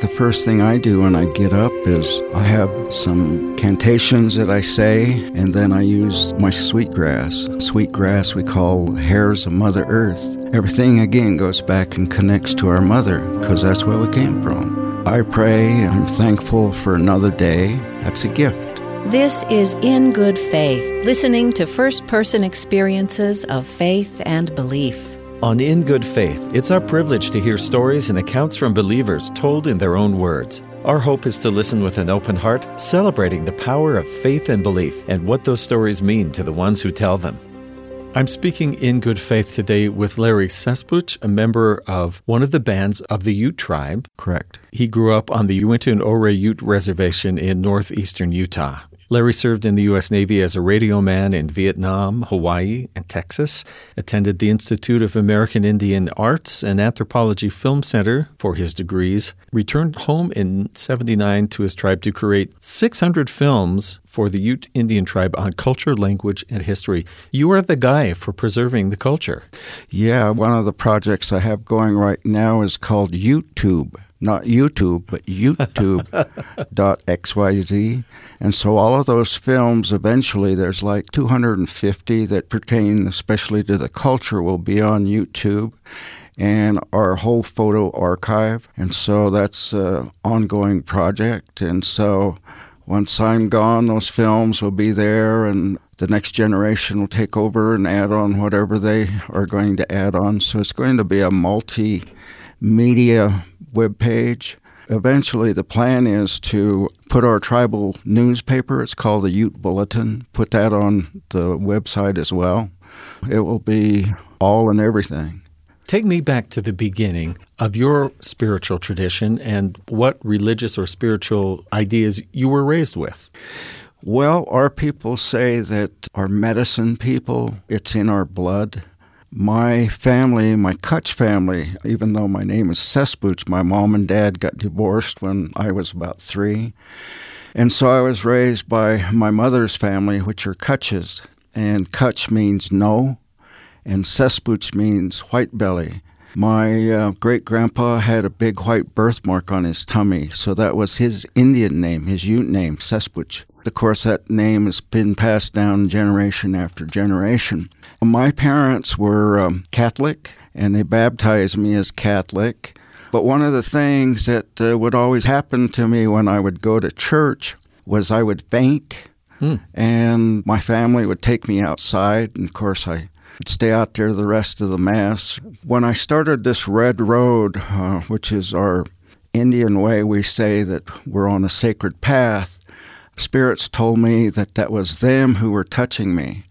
The first thing I do when I get up is I have some cantations that I say, and then I use my sweetgrass. Sweetgrass we call hairs of Mother Earth. Everything again goes back and connects to our mother because that's where we came from. I pray, I'm thankful for another day. That's a gift. This is In Good Faith, listening to first person experiences of faith and belief. On In Good Faith, it's our privilege to hear stories and accounts from believers told in their own words. Our hope is to listen with an open heart, celebrating the power of faith and belief and what those stories mean to the ones who tell them. I'm speaking in good faith today with Larry Cesspooch, a member of one of the bands of the Ute tribe. Correct. He grew up on the Uinta and Ouray Ute Reservation in northeastern Utah. Larry served in the U.S. Navy as a radio man in Vietnam, Hawaii, and Texas, attended the Institute of American Indian Arts and Anthropology Film Center for his degrees, returned home in 79 to his tribe to create 600 films for the Ute Indian tribe on culture, language, and history. You are the guy for preserving the culture. Yeah, one of the projects I have going right now is called UteTube not YouTube, but YouTube.xyz. And so all of those films, eventually, there's like 250 that pertain especially to the culture, will be on YouTube and our whole photo archive. And so that's an ongoing project. And so once I'm gone, those films will be there and the next generation will take over and add on whatever they are going to add on. So it's going to be a multimedia web page. Eventually, the plan is to put our tribal newspaper, it's called the Ute Bulletin, put that on the website as well. It will be all and everything. Take me back to the beginning of your spiritual tradition and what religious or spiritual ideas you were raised with. Well, our people say that our medicine people, it's in our blood. My family, my Cuch family, even though my name is Cesspooch, my mom and dad got divorced when I was about three. And so I was raised by my mother's family, which are Cuches. And Cuch means no, and Cesspooch means white belly. My uh, great grandpa had a big white birthmark on his tummy, so that was his Indian name, his Ute name, Cesspooch. Of course, that name has been passed down generation after generation. My parents were um, Catholic, and they baptized me as Catholic. But one of the things that uh, would always happen to me when I would go to church was I would faint, hmm. and my family would take me outside. And of course, I stay out there the rest of the Mass. When I started this Red Road, uh, which is our Indian way, we say that we're on a sacred path spirits told me that that was them who were touching me.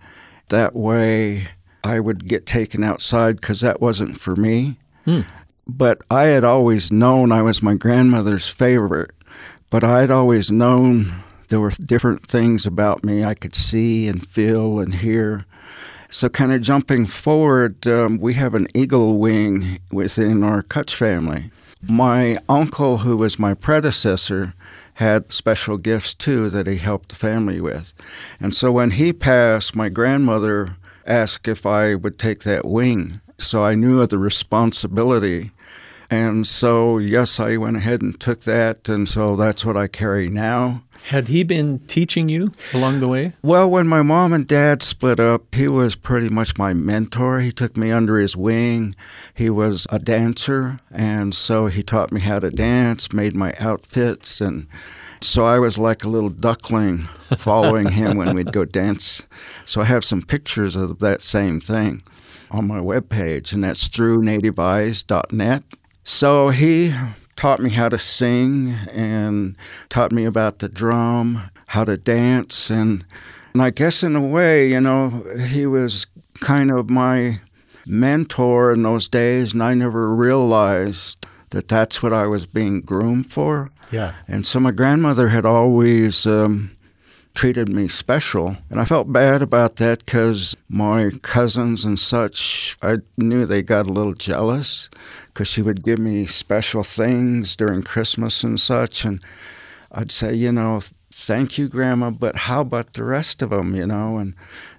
That way I would get taken outside because that wasn't for me. Hmm. But I had always known I was my grandmother's favorite, but I had always known there were different things about me I could see and feel and hear. So, kind of jumping forward, um, we have an eagle wing within our Cuch family. My uncle, who was my predecessor, had special gifts too that he helped the family with. And so when he passed, my grandmother asked if I would take that wing. So I knew of the responsibility. And so, yes, I went ahead and took that. And so that's what I carry now. Had he been teaching you along the way? Well, when my mom and dad split up, he was pretty much my mentor. He took me under his wing. He was a dancer, and so he taught me how to dance, made my outfits, and so I was like a little duckling following him when we'd go dance. So I have some pictures of that same thing on my webpage, and that's through nativeeyes.net. So he taught me how to sing and taught me about the drum, how to dance, and and I guess in a way, you know, he was kind of my mentor in those days, and I never realized that that's what I was being groomed for. Yeah. And so my grandmother had always um, treated me special. And I felt bad about that because my cousins and such, I knew they got a little jealous because she would give me special things during Christmas and such. And I'd say, you know, thank you, Grandma, but how about the rest of them, you know? And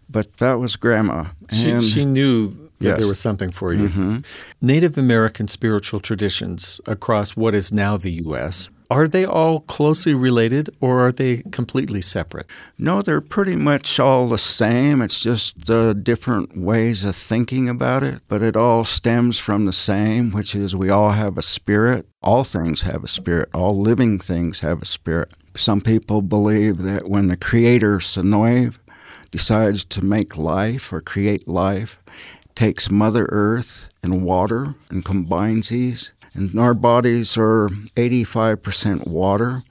but that was Grandma. She, she knew that Yes. there was something for you. hmm Native American spiritual traditions across what is now the U.S. Are they all closely related or are they completely separate? No, they're pretty much all the same. It's just uh, different ways of thinking about it, but it all stems from the same, which is we all have a spirit. All things have a spirit. All living things have a spirit. Some people believe that when the Creator, Sonoiv, decides to make life or create life, takes Mother Earth and water and combines these. And our bodies are 85% water.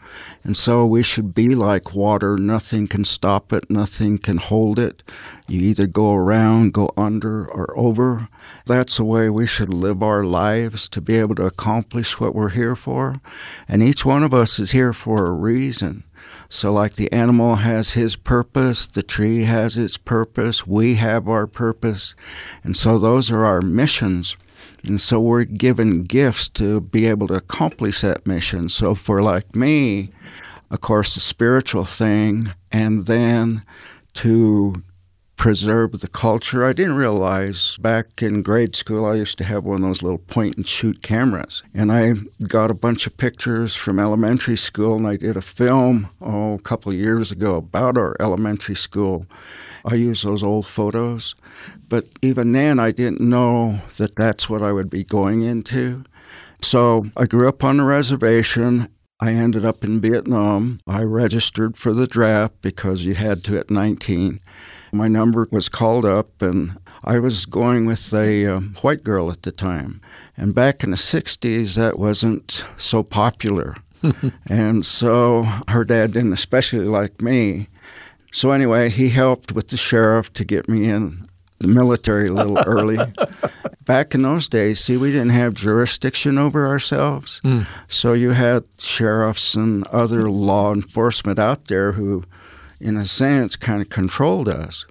And so we should be like water. Nothing can stop it, nothing can hold it. You either go around, go under, or over. That's the way we should live our lives to be able to accomplish what we're here for. And each one of us is here for a reason. So, like the animal has his purpose, the tree has its purpose, we have our purpose. And so, those are our missions. And so, we're given gifts to be able to accomplish that mission. So, for like me, of course, the spiritual thing, and then to preserve the culture. I didn't realize back in grade school I used to have one of those little point and shoot cameras. And I got a bunch of pictures from elementary school and I did a film oh, a couple of years ago about our elementary school. I use those old photos. But even then I didn't know that that's what I would be going into. So I grew up on a reservation. I ended up in Vietnam. I registered for the draft because you had to at 19. My number was called up, and I was going with a um, white girl at the time. And back in the 60s, that wasn't so popular. and so her dad didn't especially like me. So, anyway, he helped with the sheriff to get me in the military a little early. Back in those days, see, we didn't have jurisdiction over ourselves. Hmm. So you had sheriffs and other law enforcement out there who, in a sense, kind of controlled us.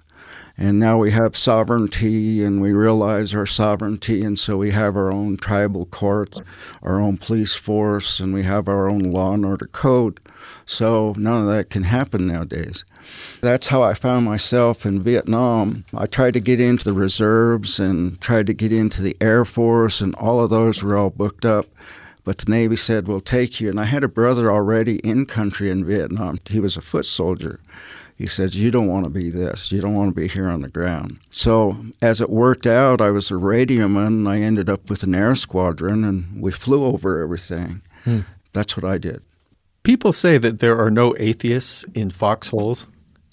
And now we have sovereignty and we realize our sovereignty, and so we have our own tribal courts, our own police force, and we have our own law and order code. So none of that can happen nowadays. That's how I found myself in Vietnam. I tried to get into the reserves and tried to get into the Air Force, and all of those were all booked up. But the Navy said, We'll take you. And I had a brother already in country in Vietnam. He was a foot soldier. He said, You don't want to be this. You don't want to be here on the ground. So, as it worked out, I was a radioman. I ended up with an air squadron, and we flew over everything. Hmm. That's what I did. People say that there are no atheists in foxholes.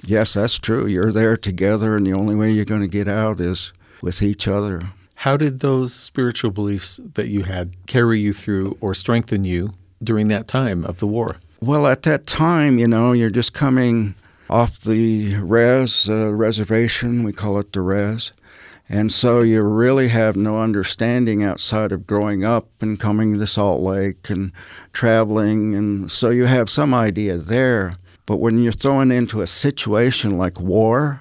Yes, that's true. You're there together, and the only way you're going to get out is with each other. How did those spiritual beliefs that you had carry you through or strengthen you during that time of the war? Well, at that time, you know, you're just coming off the res uh, reservation. We call it the res. And so you really have no understanding outside of growing up and coming to Salt Lake and traveling. And so you have some idea there. But when you're thrown into a situation like war,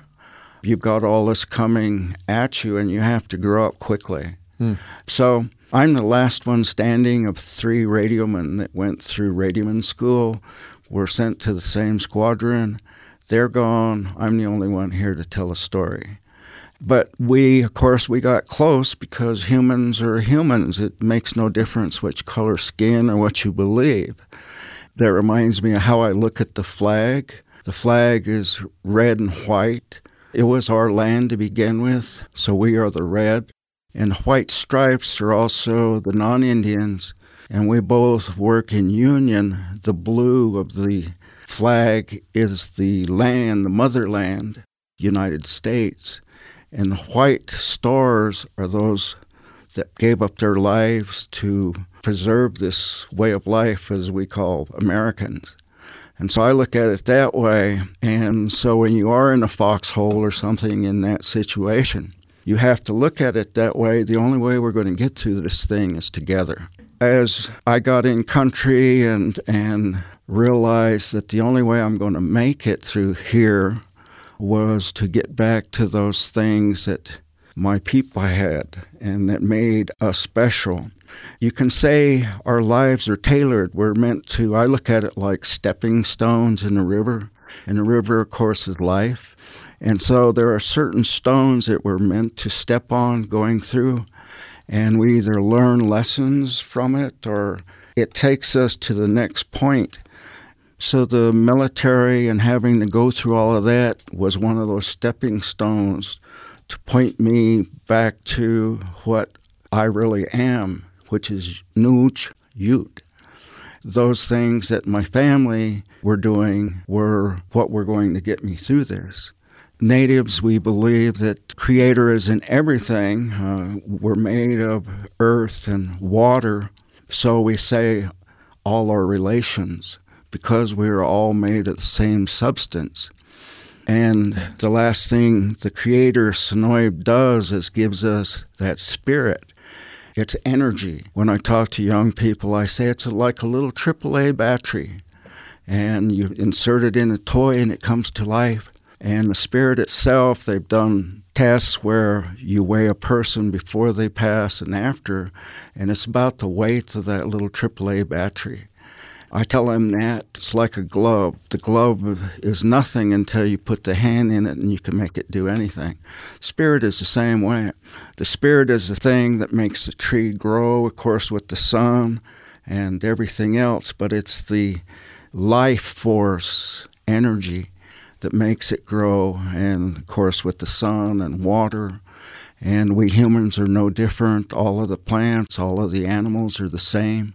you've got all this coming at you and you have to grow up quickly. Hmm. So I'm the last one standing of three radiomen that went through radioman school, were sent to the same squadron. They're gone. I'm the only one here to tell a story. But we, of course, we got close because humans are humans. It makes no difference which color skin or what you believe. That reminds me of how I look at the flag. The flag is red and white. It was our land to begin with, so we are the red. And white stripes are also the non Indians, and we both work in union. The blue of the flag is the land, the motherland, United States. And the white stars are those that gave up their lives to preserve this way of life, as we call Americans. And so I look at it that way. And so when you are in a foxhole or something in that situation, you have to look at it that way. The only way we're going to get through this thing is together. As I got in country and, and realized that the only way I'm going to make it through here was to get back to those things that my people had and that made us special. You can say our lives are tailored. We're meant to, I look at it like stepping stones in a river. And the river, of course, is life. And so there are certain stones that we're meant to step on going through, and we either learn lessons from it or it takes us to the next point. So the military and having to go through all of that was one of those stepping stones to point me back to what I really am, which is Nuch Ute. Those things that my family were doing were what were going to get me through this. Natives, we believe that Creator is in everything. Uh, we're made of earth and water, so we say all our relations because we are all made of the same substance. And the last thing the Creator Sonoy does is gives us that spirit. It's energy. When I talk to young people, I say it's like a little AAA battery. And you insert it in a toy and it comes to life. And the spirit itself, they've done tests where you weigh a person before they pass and after, and it's about the weight of that little AAA battery. I tell them that it's like a glove. The glove is nothing until you put the hand in it and you can make it do anything. Spirit is the same way. The spirit is the thing that makes the tree grow, of course, with the sun and everything else, but it's the life force, energy that makes it grow, and of course, with the sun and water. And we humans are no different. All of the plants, all of the animals are the same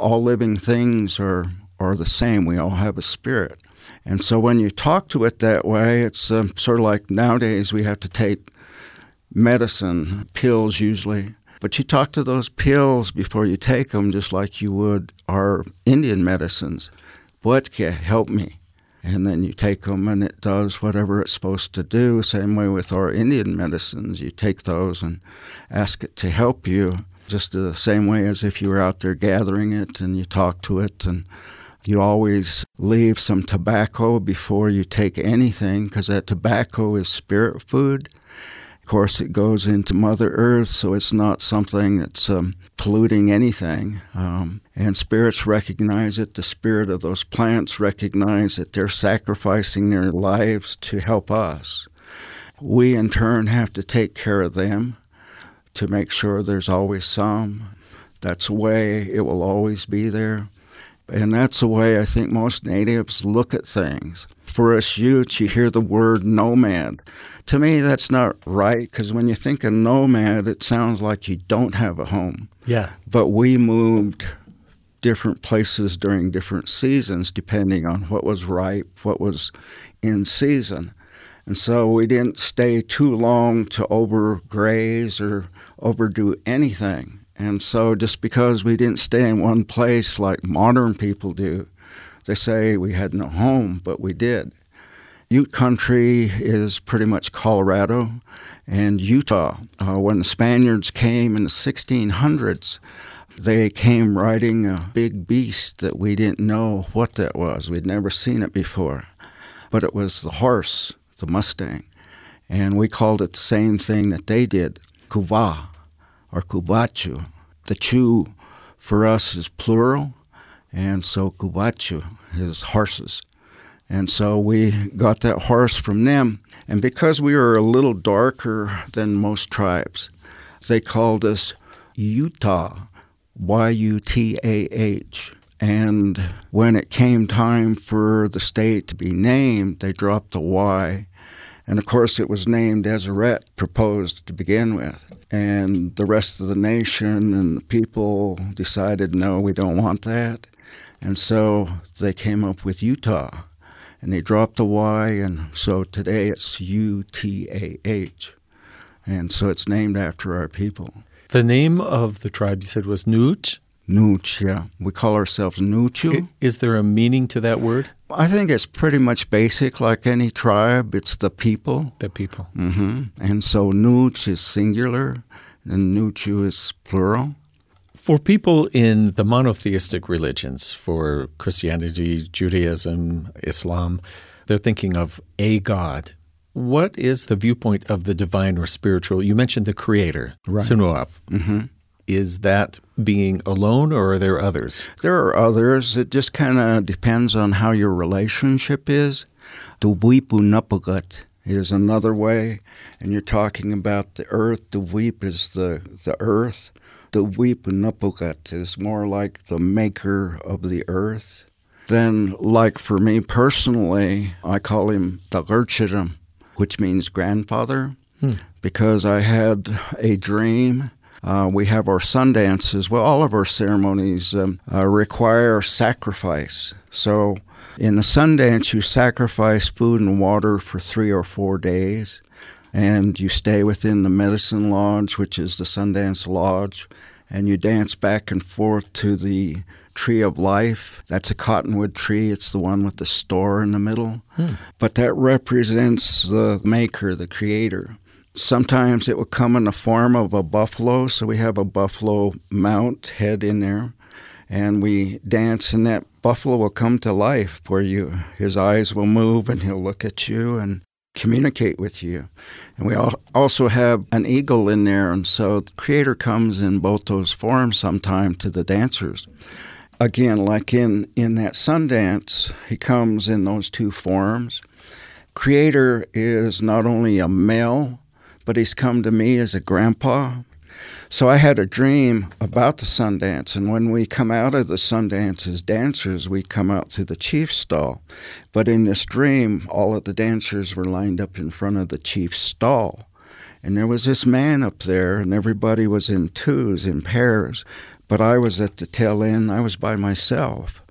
all living things are, are the same. We all have a spirit. And so when you talk to it that way, it's um, sort of like nowadays we have to take medicine, pills usually. But you talk to those pills before you take them, just like you would our Indian medicines. Vodka, help me. And then you take them and it does whatever it's supposed to do. Same way with our Indian medicines. You take those and ask it to help you just the same way as if you were out there gathering it and you talk to it and you always leave some tobacco before you take anything because that tobacco is spirit food. Of course, it goes into Mother Earth, so it's not something that's um, polluting anything. Um, and spirits recognize it. The spirit of those plants recognize that they're sacrificing their lives to help us. We, in turn, have to take care of them to make sure there's always some. That's the way it will always be there. And that's the way I think most natives look at things. For us Utes, you hear the word nomad. To me, that's not right because when you think of nomad, it sounds like you don't have a home. Yeah. But we moved different places during different seasons depending on what was ripe, what was in season. And so we didn't stay too long to overgraze or overdo anything. And so just because we didn't stay in one place like modern people do, they say we had no home, but we did. Ute country is pretty much Colorado and Utah. Uh, when the Spaniards came in the 1600s, they came riding a big beast that we didn't know what that was. We'd never seen it before. But it was the horse the Mustang. And we called it the same thing that they did, kuva or kubachu. The chu for us is plural, and so kubachu is horses. And so we got that horse from them. And because we were a little darker than most tribes, they called us Utah, Y U T A H. And when it came time for the state to be named, they dropped the Y and of course, it was named Deseret, proposed to begin with. And the rest of the nation and the people decided, no, we don't want that. And so they came up with Utah. And they dropped the Y, and so today it's U T A H. And so it's named after our people. The name of the tribe you said was Nuch? Nuch, yeah. We call ourselves Nuchu. Is there a meaning to that word? I think it's pretty much basic, like any tribe. It's the people. The people. Mm-hmm. And so Nuch is singular, and Nuchu is plural. For people in the monotheistic religions, for Christianity, Judaism, Islam, they're thinking of a God. What is the viewpoint of the divine or spiritual? You mentioned the creator, right. Mm-hmm is that being alone or are there others? There are others. It just kind of depends on how your relationship is. Tubuipu napagat is another way. And you're talking about the earth. The weep is the, the earth. The weep is more like the maker of the earth. Then, like for me personally, I call him Tagarchiram, which means grandfather, hmm. because I had a dream. Uh, we have our sun dances. Well, all of our ceremonies um, uh, require sacrifice. So in the Sundance, you sacrifice food and water for three or four days, and you stay within the medicine lodge, which is the Sundance Lodge, and you dance back and forth to the tree of life. That's a cottonwood tree. It's the one with the store in the middle. Hmm. But that represents the maker, the creator. Sometimes it will come in the form of a buffalo, so we have a buffalo mount head in there and we dance and that buffalo will come to life where you his eyes will move and he'll look at you and communicate with you. And we also have an eagle in there and so the creator comes in both those forms sometime to the dancers. Again like in in that sun dance he comes in those two forms. Creator is not only a male but he's come to me as a grandpa so I had a dream about the Sundance, and when we come out of the Sundance as dancers, we come out to the chief's stall. But in this dream, all of the dancers were lined up in front of the chief's stall. And there was this man up there, and everybody was in twos, in pairs. But I was at the tail end, I was by myself.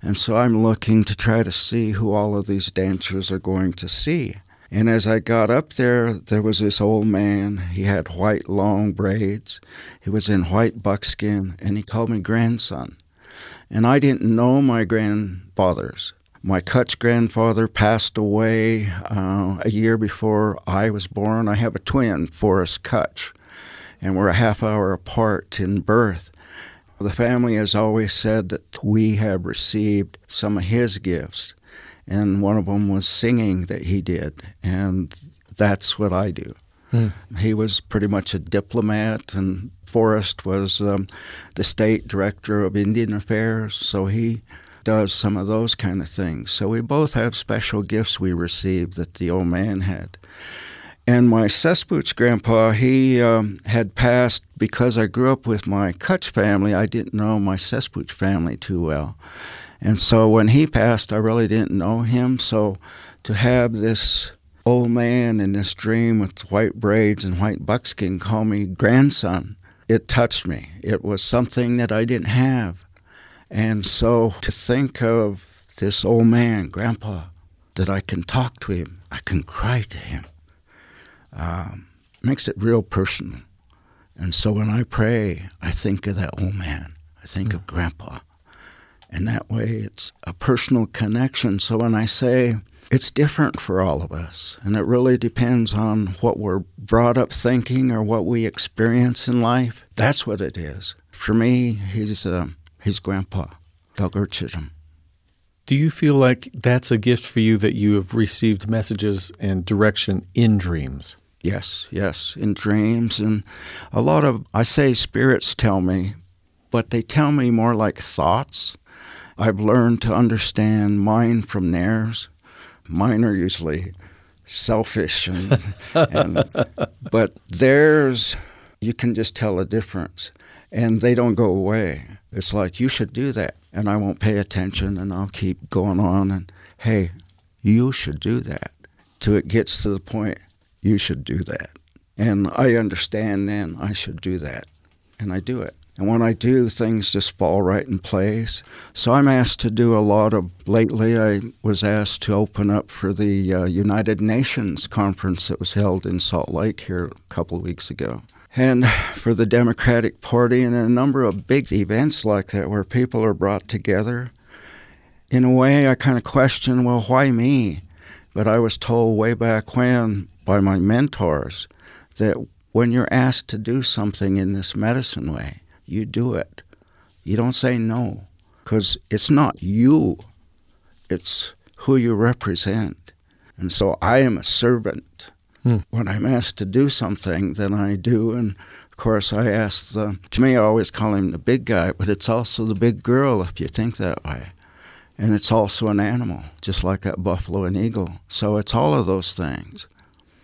And so I'm looking to try to see who all of these dancers are going to see. And as I got up there, there was this old man. He had white long braids. He was in white buckskin, and he called me grandson. And I didn't know my grandfathers. My Cuch grandfather passed away uh, a year before I was born. I have a twin, Forrest Cuch, and we're a half hour apart in birth. The family has always said that we have received some of his gifts and one of them was singing that he did, and that's what I do. Hmm. He was pretty much a diplomat, and Forrest was um, the state director of Indian Affairs, so he does some of those kind of things. So we both have special gifts we received that the old man had. And my Cesspooch grandpa, he um, had passed because I grew up with my Cuch family. I didn't know my Cesspooch family too well. And so when he passed, I really didn't know him. So to have this old man in this dream with white braids and white buckskin call me grandson, it touched me. It was something that I didn't have. And so to think of this old man, grandpa, that I can talk to him, I can cry to him, um, makes it real personal. And so when I pray, I think of that old man. I think mm. of grandpa. And that way it's a personal connection. So when I say it's different for all of us, and it really depends on what we're brought up thinking or what we experience in life, that's what it is. For me, he's, uh, he's grandpa, Doug Urchidum. Do you feel like that's a gift for you that you have received messages and direction in dreams? Yes, yes, in dreams. And a lot of, I say spirits tell me, but they tell me more like thoughts. I've learned to understand mine from theirs. Mine are usually selfish, and, and but theirs you can just tell a difference, and they don't go away. It's like you should do that, and I won't pay attention, and I'll keep going on. And hey, you should do that. Till it gets to the point you should do that, and I understand then I should do that, and I do it. And when I do, things just fall right in place. So I'm asked to do a lot of, lately, I was asked to open up for the uh, United Nations conference that was held in Salt Lake here a couple of weeks ago. And for the Democratic Party, and a number of big events like that where people are brought together. In a way, I kind of question, well, why me? But I was told way back when by my mentors that when you're asked to do something in this medicine way, you do it. You don't say no because it's not you, it's who you represent. And so I am a servant. Hmm. When I'm asked to do something, then I do. And of course, I ask the, to me, I always call him the big guy, but it's also the big girl if you think that way. And it's also an animal, just like that buffalo and eagle. So it's all of those things.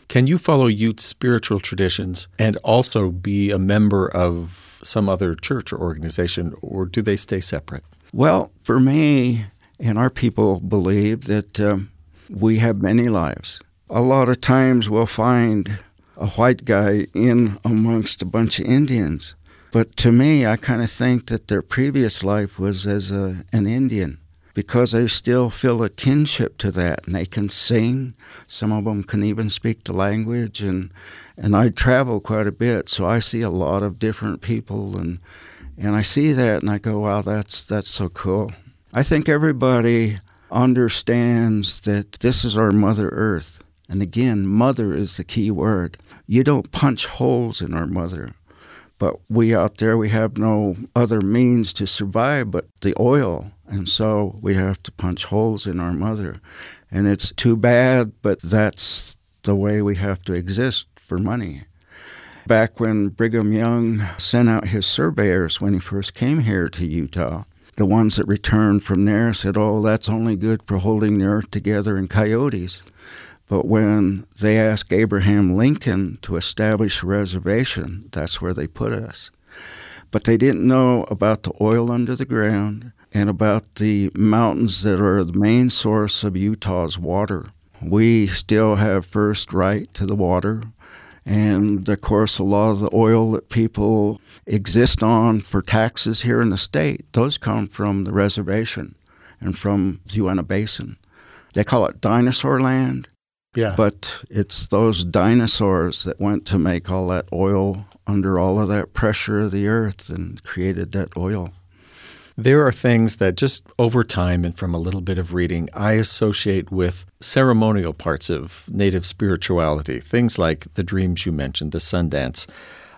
Can you follow Ute spiritual traditions and also be a member of some other church or organization, or do they stay separate? Well, for me, and our people believe that um, we have many lives. A lot of times we'll find a white guy in amongst a bunch of Indians. But to me, I kind of think that their previous life was as a, an Indian because they still feel a kinship to that and they can sing. Some of them can even speak the language. And, and I travel quite a bit, so I see a lot of different people. And, and I see that and I go, wow, that's, that's so cool. I think everybody understands that this is our Mother Earth. And again, mother is the key word. You don't punch holes in our mother. But we out there, we have no other means to survive but the oil. And so we have to punch holes in our mother. And it's too bad, but that's the way we have to exist for money. Back when Brigham Young sent out his surveyors when he first came here to Utah, the ones that returned from there said, Oh, that's only good for holding the earth together and coyotes. But when they asked Abraham Lincoln to establish a reservation, that's where they put us. But they didn't know about the oil under the ground and about the mountains that are the main source of Utah's water. We still have first right to the water. And of course, a lot of the oil that people exist on for taxes here in the state, those come from the reservation and from the Uinta Basin. They call it dinosaur land. Yeah. But it's those dinosaurs that went to make all that oil under all of that pressure of the earth and created that oil. There are things that just over time and from a little bit of reading, I associate with ceremonial parts of Native spirituality. Things like the dreams you mentioned, the sun dance,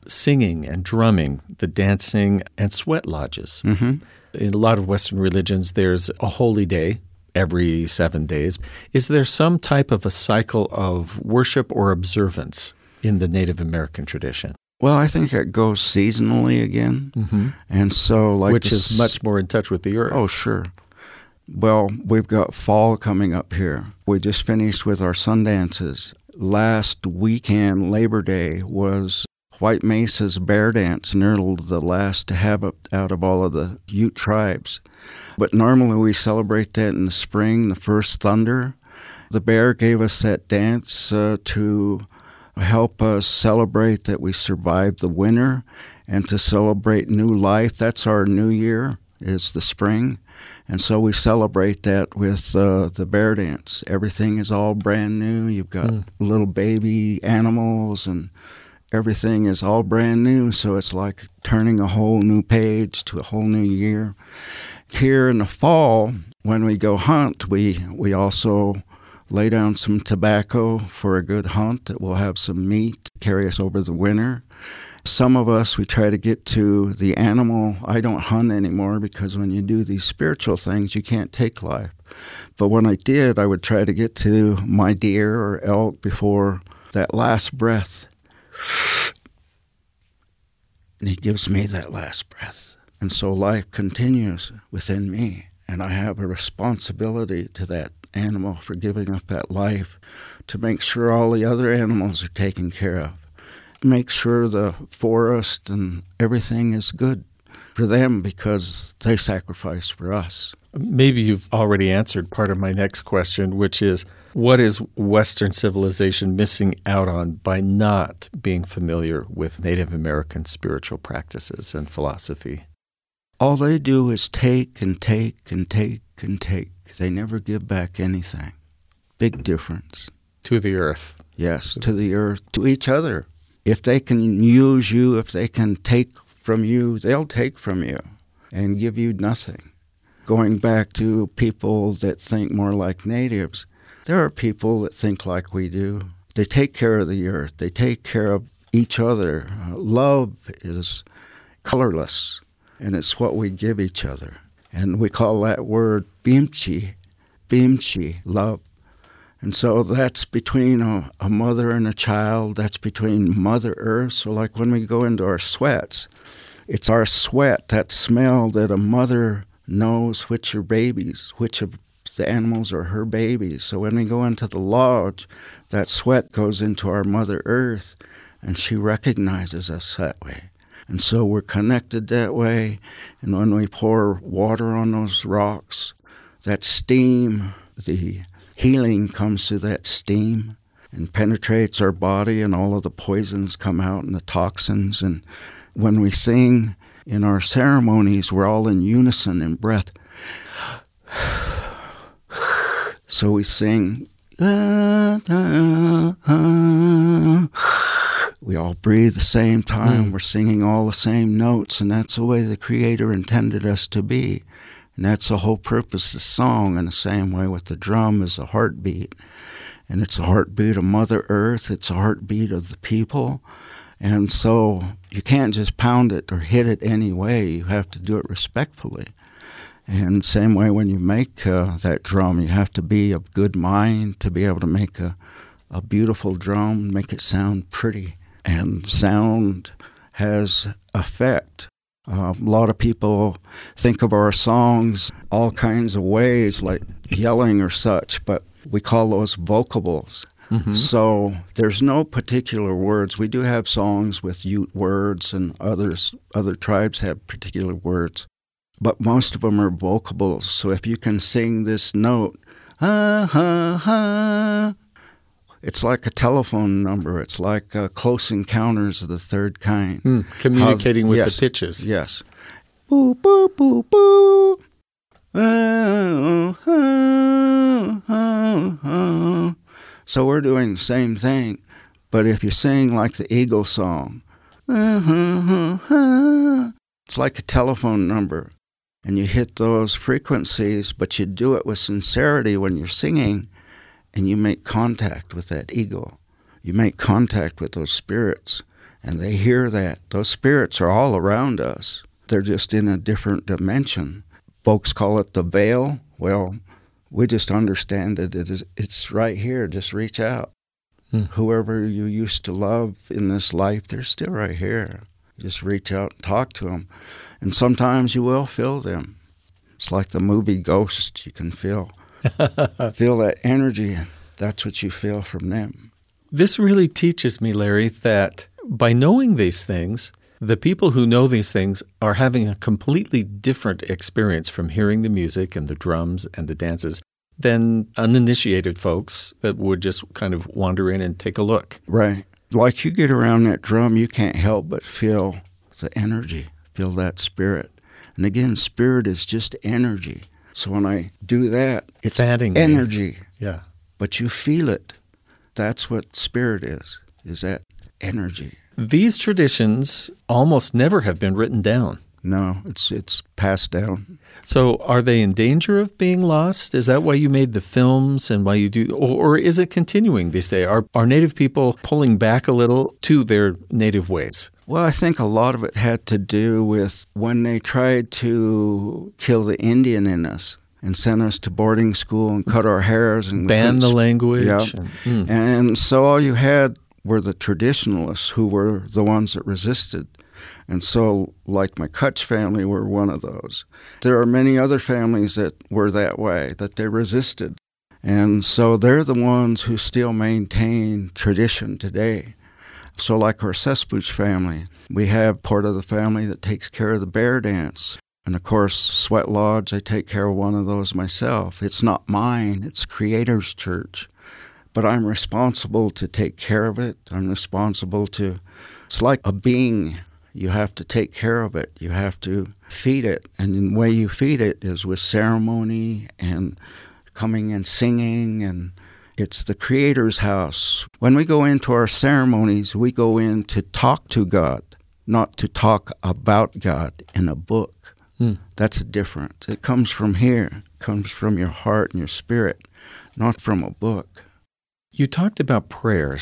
singing and drumming, the dancing, and sweat lodges. Mm-hmm. In a lot of Western religions, there's a holy day every seven days. Is there some type of a cycle of worship or observance in the Native American tradition? Well, I think it goes seasonally again, mm-hmm. and so like which is much more in touch with the earth. Oh, sure. Well, we've got fall coming up here. We just finished with our sun dances. Last weekend, Labor Day, was White Mesa's bear dance, and they're the last to have it out of all of the Ute tribes. But normally we celebrate that in the spring, the first thunder. The bear gave us that dance uh, to help us celebrate that we survived the winter and to celebrate new life. That's our new year, is the spring. And so we celebrate that with uh, the bear dance. Everything is all brand new. You've got mm. little baby animals, and everything is all brand new. So it's like turning a whole new page to a whole new year. Here in the fall, when we go hunt, we, we also lay down some tobacco for a good hunt that will have some meat to carry us over the winter. Some of us, we try to get to the animal. I don't hunt anymore because when you do these spiritual things, you can't take life. But when I did, I would try to get to my deer or elk before that last breath. And he gives me that last breath. And so life continues within me. And I have a responsibility to that animal for giving up that life to make sure all the other animals are taken care of. Make sure the forest and everything is good for them because they sacrificed for us. Maybe you've already answered part of my next question, which is what is Western civilization missing out on by not being familiar with Native American spiritual practices and philosophy? All they do is take and take and take and take. They never give back anything. Big difference. To the earth. Yes, to the earth, to each other. If they can use you, if they can take from you, they'll take from you and give you nothing. Going back to people that think more like natives, there are people that think like we do. They take care of the earth, they take care of each other. Love is colorless and it's what we give each other. And we call that word bimchi, bimchi, love. And so that's between a, a, mother and a child, that's between Mother Earth. So, like when we go into our sweats, it's our sweat, that smell that a mother knows which are babies, which of the animals are her babies. So when we go into the lodge, that sweat goes into our Mother Earth, and she recognizes us that way. And so we're connected that way. And when we pour water on those rocks, that steam, the healing comes through that steam and penetrates our body, and all of the poisons come out and the toxins. And when we sing in our ceremonies, we're all in unison in breath. So we sing. We all breathe the same time. Mm. We're singing all the same notes, and that's the way the Creator intended us to be. And that's the whole purpose of the song, in the same way with the drum is a heartbeat. And it's a heartbeat of Mother Earth, it's a heartbeat of the people. And so you can't just pound it or hit it any way. You have to do it respectfully. And same way when you make uh, that drum, you have to be of good mind to be able to make a, a beautiful drum, make it sound pretty. And sound has effect. Uh, a lot of people think of our songs all kinds of ways, like yelling or such, but we call those vocables. Mm-hmm. So there's no particular words. We do have songs with Ute words, and others other tribes have particular words but most of them are vocables. So if you can sing this note, ha ha ha, it's like a telephone number. It's like uh, close encounters of the third kind. Mm, communicating with yes, the pitches. Yes. Boo, boo, boo, boo. So we're doing the same thing. But if you sing like the Eagle song, it's like a telephone number and you hit those frequencies, but you do it with sincerity when you're singing and you make contact with that ego. You make contact with those spirits and they hear that. Those spirits are all around us, they're just in a different dimension. Folks call it the veil. Well, we just understand it. it is, it's right here. Just reach out. Hmm. Whoever you used to love in this life, they're still right here. Just reach out and talk to them. And sometimes you will feel them. It's like the movie Ghost, you can feel. feel that energy. That's what you feel from them. This really teaches me, Larry, that by knowing these things, the people who know these things are having a completely different experience from hearing the music and the drums and the dances than uninitiated folks that would just kind of wander in and take a look. Right. Like you get around that drum, you can't help but feel the energy feel that spirit. And again, spirit is just energy. So when I do that, it's Fanning energy. Yeah. But you feel it. That's what spirit is, is that energy. These traditions almost never have been written down. No, it's it's passed down. So, are they in danger of being lost? Is that why you made the films and why you do, or, or is it continuing these days? Are are Native people pulling back a little to their native ways? Well, I think a lot of it had to do with when they tried to kill the Indian in us and sent us to boarding school and cut our hairs and ban the language. Yeah. And, mm. and so all you had were the traditionalists who were the ones that resisted. And so, like my Cuch family, were one of those. There are many other families that were that way, that they resisted. And so they're the ones who still maintain tradition today. So, like our Cesspooch family, we have part of the family that takes care of the bear dance. And of course, Sweat Lodge, I take care of one of those myself. It's not mine, it's Creator's Church. But I'm responsible to take care of it. I'm responsible to, it's like a being. You have to take care of it. You have to feed it. And the way you feed it is with ceremony and coming and singing and it's the Creator's house. When we go into our ceremonies, we go in to talk to God, not to talk about God in a book. Hmm. That's a difference. It comes from here, it comes from your heart and your spirit, not from a book. You talked about prayer.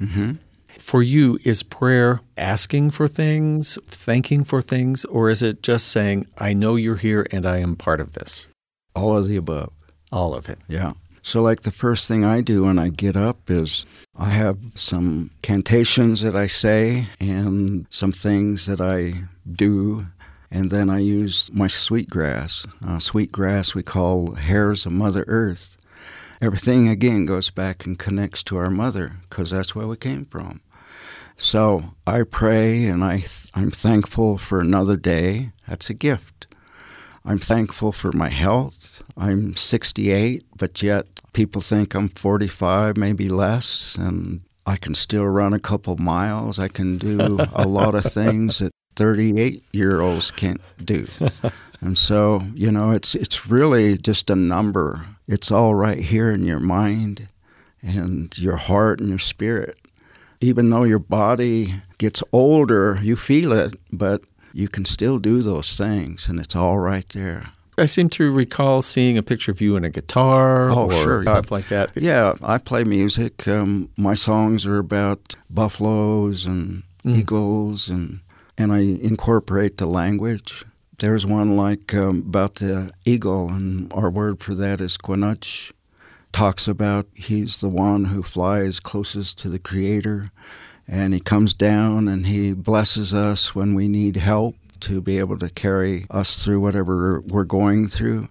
Mm-hmm. For you, is prayer asking for things, thanking for things, or is it just saying, I know you're here and I am part of this? All of the above. All of it. Yeah. So, like the first thing I do when I get up is I have some cantations that I say and some things that I do. And then I use my sweetgrass. Uh, sweetgrass we call hairs of Mother Earth. Everything again goes back and connects to our mother because that's where we came from. So I pray and I th- I'm thankful for another day. That's a gift. I'm thankful for my health. I'm 68, but yet people think I'm 45, maybe less, and I can still run a couple miles. I can do a lot of things that 38 year olds can't do. And so, you know, it's it's really just a number. It's all right here in your mind and your heart and your spirit. Even though your body gets older, you feel it, but you can still do those things and it's all right there. I seem to recall seeing a picture of you in a guitar Oh, or sure. stuff like that. Yeah, I play music. Um, my songs are about buffaloes and Mm. eagles, and and I incorporate the language. There's one like um, about the eagle, and our word for that is quanuch. Talks about he's the one who flies closest to the Creator, and he comes down and he blesses us when we need help to be able to carry us through whatever we're going through.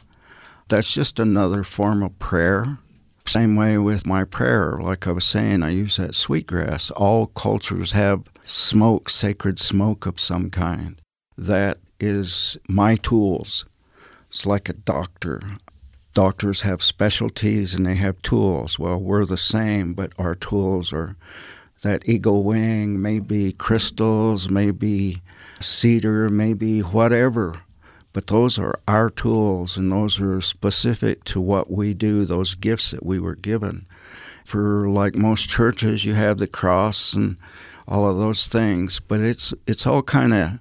That's just another form of prayer. Same way with my prayer. Like I was saying, I use that sweetgrass. All cultures have smoke, sacred smoke of some kind. That is my tools. It's like a doctor. Doctors have specialties and they have tools. Well, we're the same, but our tools are that eagle wing, maybe crystals, maybe cedar, maybe whatever. But those are our tools, and those are specific to what we do, those gifts that we were given. For like most churches, you have the cross and all of those things, but it's it's all kind of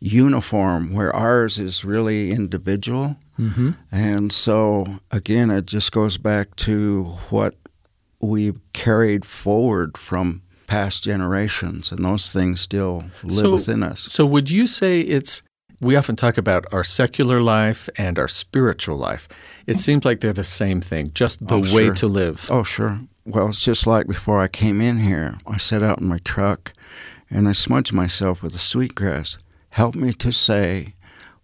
uniform. Where ours is really individual, Mm-hmm. and so again, it just goes back to what we've carried forward from past generations, and those things still live So- within us. So, would you say it's? We often talk about our secular life and our spiritual life. It seems like they're the same thing, just the Oh, way sure. to live. Oh, sure. Well, it's just like before I came in here. I sat out in my truck and I smudged myself with a sweetgrass. Help me to say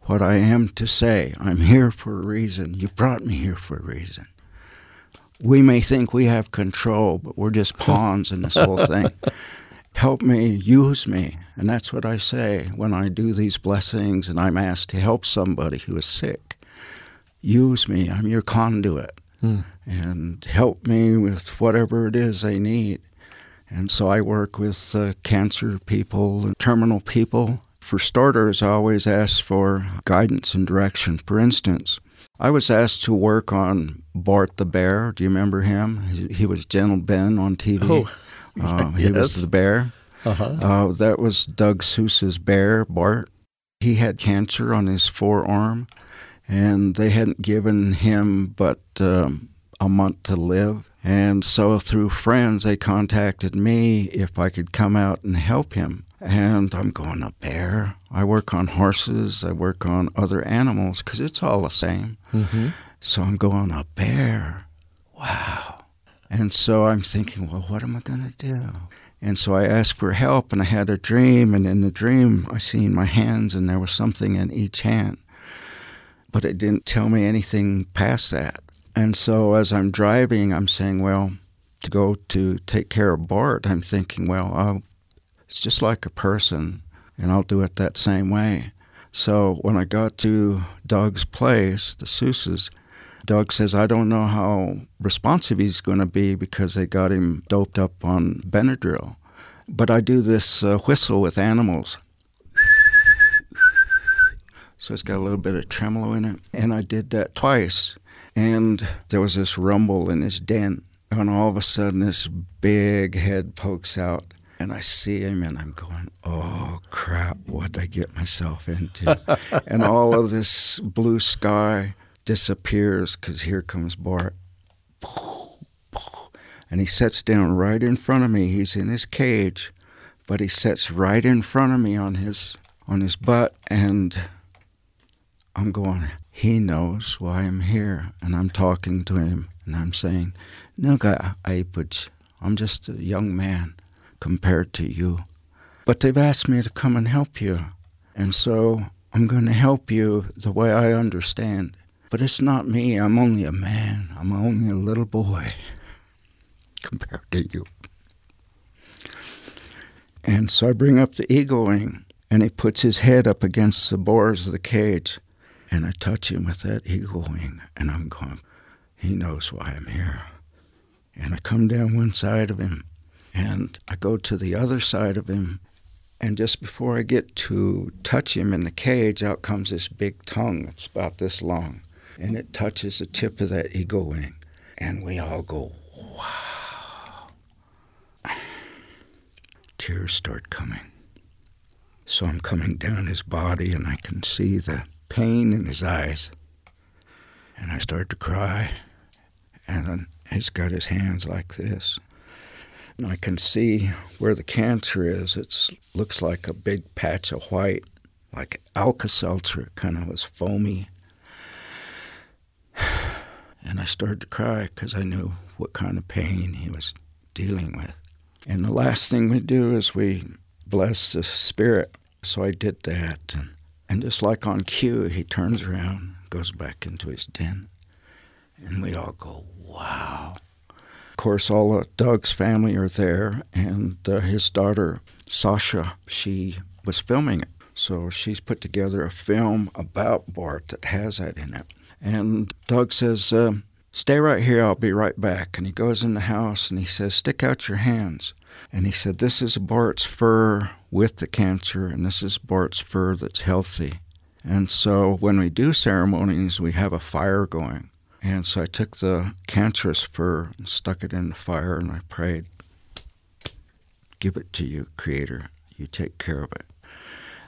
what I am to say. I'm here for a reason. You brought me here for a reason. We may think we have control, but we're just pawns in this whole thing. Help me, use me. And that's what I say when I do these blessings and I'm asked to help somebody who is sick. Use me. I'm your conduit Hmm. and help me with whatever it is they need. And so I work with uh, cancer people and terminal people. For starters, I always ask for guidance and direction. For instance, I was asked to work on Bart the Bear. Do you remember him? He, he was Gentle Ben on TV. Oh, Uh, he was the bear. Uh-huh. Uh, that was Doug Seus's bear, Bart. He had cancer on his forearm, and they hadn't given him but um, a month to live. And so, through friends, they contacted me if I could come out and help him. And I'm going, a bear? I work on horses, I work on other animals, because it's all the same. Mm-hmm. So I'm going, a bear? Wow. And so I'm thinking, well, what am I going to do? And so I asked for help, and I had a dream. And in the dream, I seen my hands, and there was something in each hand. But it didn't tell me anything past that. And so as I'm driving, I'm saying, well, to go to take care of Bart, I'm thinking, well, I'll, it's just like a person, and I'll do it that same way. So when I got to Doug's place, the Seus's, Doug says, I don't know how responsive he's going to be because they got him doped up on Benadryl. But I do this uh, whistle with animals. So it's got a little bit of tremolo in it. And I did that twice. And there was this rumble in his den. And all of a sudden, this big head pokes out. And I see him, and I'm going, oh crap, what did I get myself into? and all of this blue sky disappears because here comes Bart. And he sits down right in front of me. He's in his cage, but he sits right in front of me on his on his butt, and I'm going. He knows why I'm here, and I'm talking to him, and I'm saying, "Nuga Aipuch, I'm just a young man compared to you, but they've asked me to come and help you." And so I'm going to help you the way I understand. But it's not me. I'm only a man. I'm only a little boy compared to you. And so I bring up the eagle wing, and he puts his head up against the bars of the cage, and I touch him with that eagle wing, and I'm going, he knows why I'm here. And I come down one side of him, and I go to the other side of him, and just before I get to touch him in the cage, out comes this big tongue that's about this long, and it touches the tip of that eagle wing, and we all go, wow. Tears start coming. So I'm coming down his body, and I can see the pain in his eyes. And I start to cry, and then he's got his hands like this. And I can see where the cancer is. It looks like a big patch of white, like Alka-Seltzer. It kind of was foamy. And I started to cry because I knew what kind of pain he was dealing with. And the last thing we do is we bless the spirit. So I did that. And, and just like on cue, he turns around, goes back into his den. And we all go, wow. Of course, all of Doug's family are there, and uh, his daughter, Sasha, she was filming it. So she's put together a film about Bart that has that in it. And Doug says, uh, Stay right here, I'll be right back. And he goes in the house and he says, Stick out your hands. And he said, This is Bart's fur with the cancer, and this is Bart's fur that's healthy. And so when we do ceremonies, we have a fire going. And so I took the cancerous fur and stuck it in the fire, and I prayed, Give it to you, Creator. You take care of it.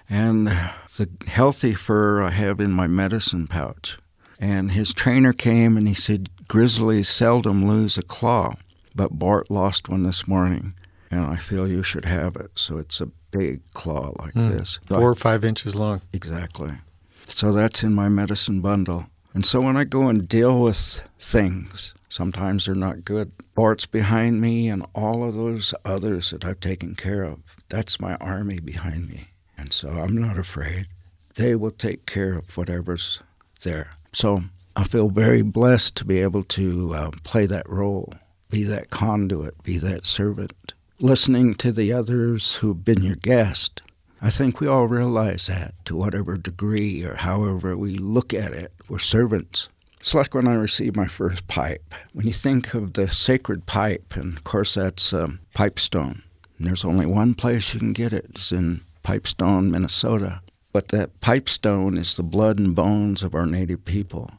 And the healthy fur I have in my medicine pouch. And his trainer came and he said, Grizzlies seldom lose a claw, but Bart lost one this morning, and I feel you should have it. So it's a big claw like Mm. this. So Four or five inches long. Exactly. So that's in my medicine bundle. And so when I go and deal with things, sometimes they're not good. Bart's behind me and all of those others that I've taken care of. That's my army behind me. And so I'm not afraid. They will take care of whatever's there. So I feel very blessed to be able to uh, play that role, be that conduit, be that servant. Listening to the others who've been your guest, I think we all realize that to whatever degree or however we look at it, we're servants. It's like when I received my first pipe. When you think of the sacred pipe, and of course that's um, pipestone, and there's only one place you can get it, it's in Pipestone, Minnesota. But that pipestone is the blood and bones of our native people.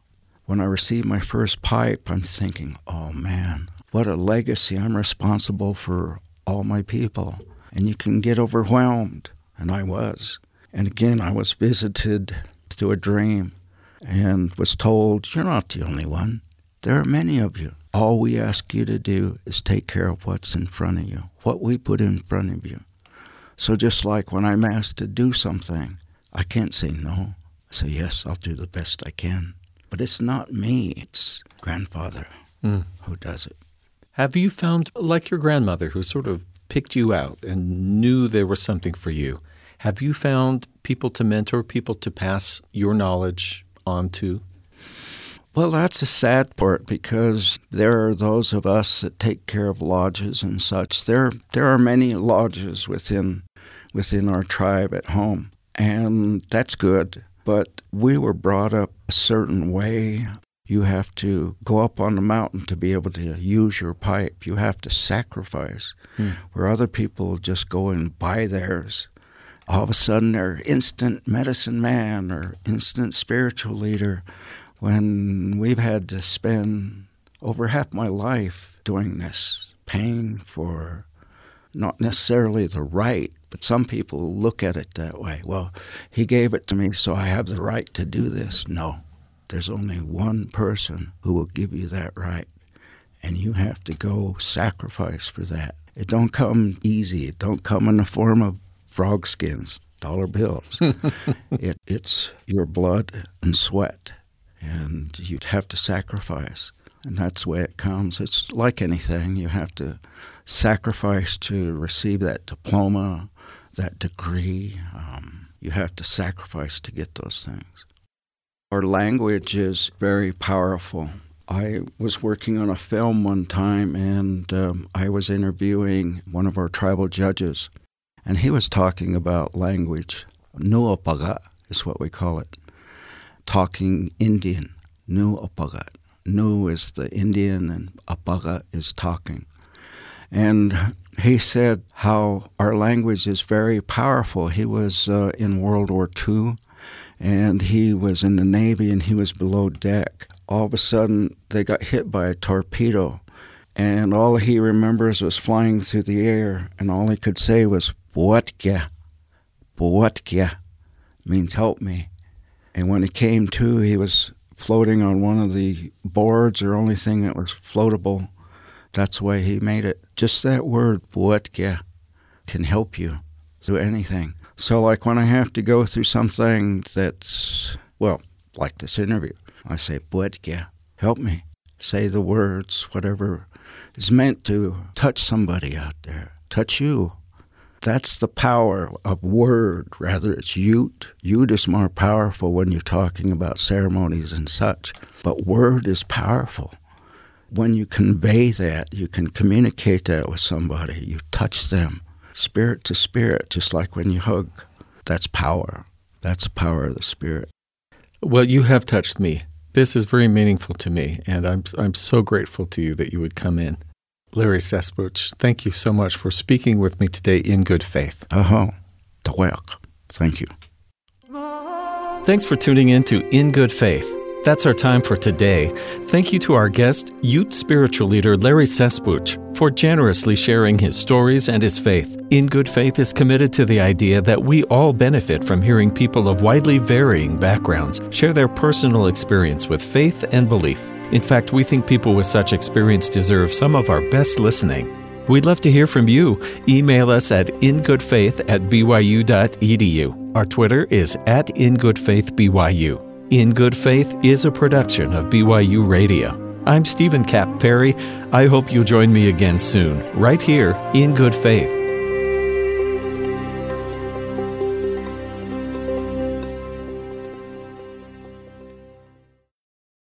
When I received my first pipe, I'm thinking, oh man, what a legacy. I'm responsible for all my people. And you can get overwhelmed. And I was. And again, I was visited through a dream and was told, You're not the only one. There are many of you. All we ask you to do is take care of what's in front of you, what we put in front of you. So just like when I'm asked to do something, I can't say no. I say, Yes, I'll do the best I can. But it's not me, it's grandfather Mm. who does it. Have you found, like your grandmother, who sort of picked you out and knew there was something for you, have you found people to mentor, people to pass your knowledge on to? Well, that's a sad part because there are those of us that take care of lodges and such. There, there are many lodges within within our tribe at home, and that's good. But we were brought up a certain way. You have to go up on the mountain to be able to use your pipe. You have to sacrifice, Hmm. where other people just go and buy theirs. All of a sudden, they're instant medicine man or instant spiritual leader when we've had to spend over half my life doing this, paying for not necessarily the right, but some people look at it that way. Well, he gave it to me, so I have the right to do this. No, there's only one person who will give you that right, and you have to go sacrifice for that. It don't come easy. It don't come in the form of frog skins, dollar bills. it, it's your blood and sweat and you'd have to sacrifice. And that's the way it comes. It's like anything. You have to sacrifice to receive that diploma, that degree. Um, You have to sacrifice to get those things. Our language is very powerful. I was working on a film one time and um, I was interviewing one of our tribal judges, and he was talking about language. Nuopaga is what we call it. Talking Indian. Nuopaga. Nu is the Indian and apaga is talking. And he said how our language is very powerful. He was uh, in World War II and he was in the Navy and he was below deck. All of a sudden, they got hit by a torpedo, and all he remembers was flying through the air, and all he could say was, Buatka, Buatka, means help me. And when he came to, he was floating on one of the boards or only thing that was floatable. That's why he made it. Just that word, Buatka, can help you through anything. So, like when I have to go through something that's, well, like this interview, I say, Buetka, help me. Say the words, whatever is meant to touch somebody out there, touch you. That's the power of word, rather it's yut. Yut is more powerful when you're talking about ceremonies and such, but word is powerful. When you convey that, you can communicate that with somebody, you touch them spirit to spirit, just like when you hug. That's power. That's the power of the spirit. Well, you have touched me. This is very meaningful to me, and I'm, I'm so grateful to you that you would come in. Larry Cesspooch, thank you so much for speaking with me today in good faith. Uh-huh. Thank you. Thanks for tuning in to In Good Faith. That's our time for today. Thank you to our guest, Ute spiritual leader Larry Cesspooch, for generously sharing his stories and his faith. In Good Faith is committed to the idea that we all benefit from hearing people of widely varying backgrounds share their personal experience with faith and belief. In fact, we think people with such experience deserve some of our best listening. We'd love to hear from you. Email us at ingoodfaith at byu.edu. Our Twitter is at ingoodfaithbyu. In Good Faith is a production of BYU Radio. I'm Stephen Cap Perry. I hope you'll join me again soon, right here in Good Faith.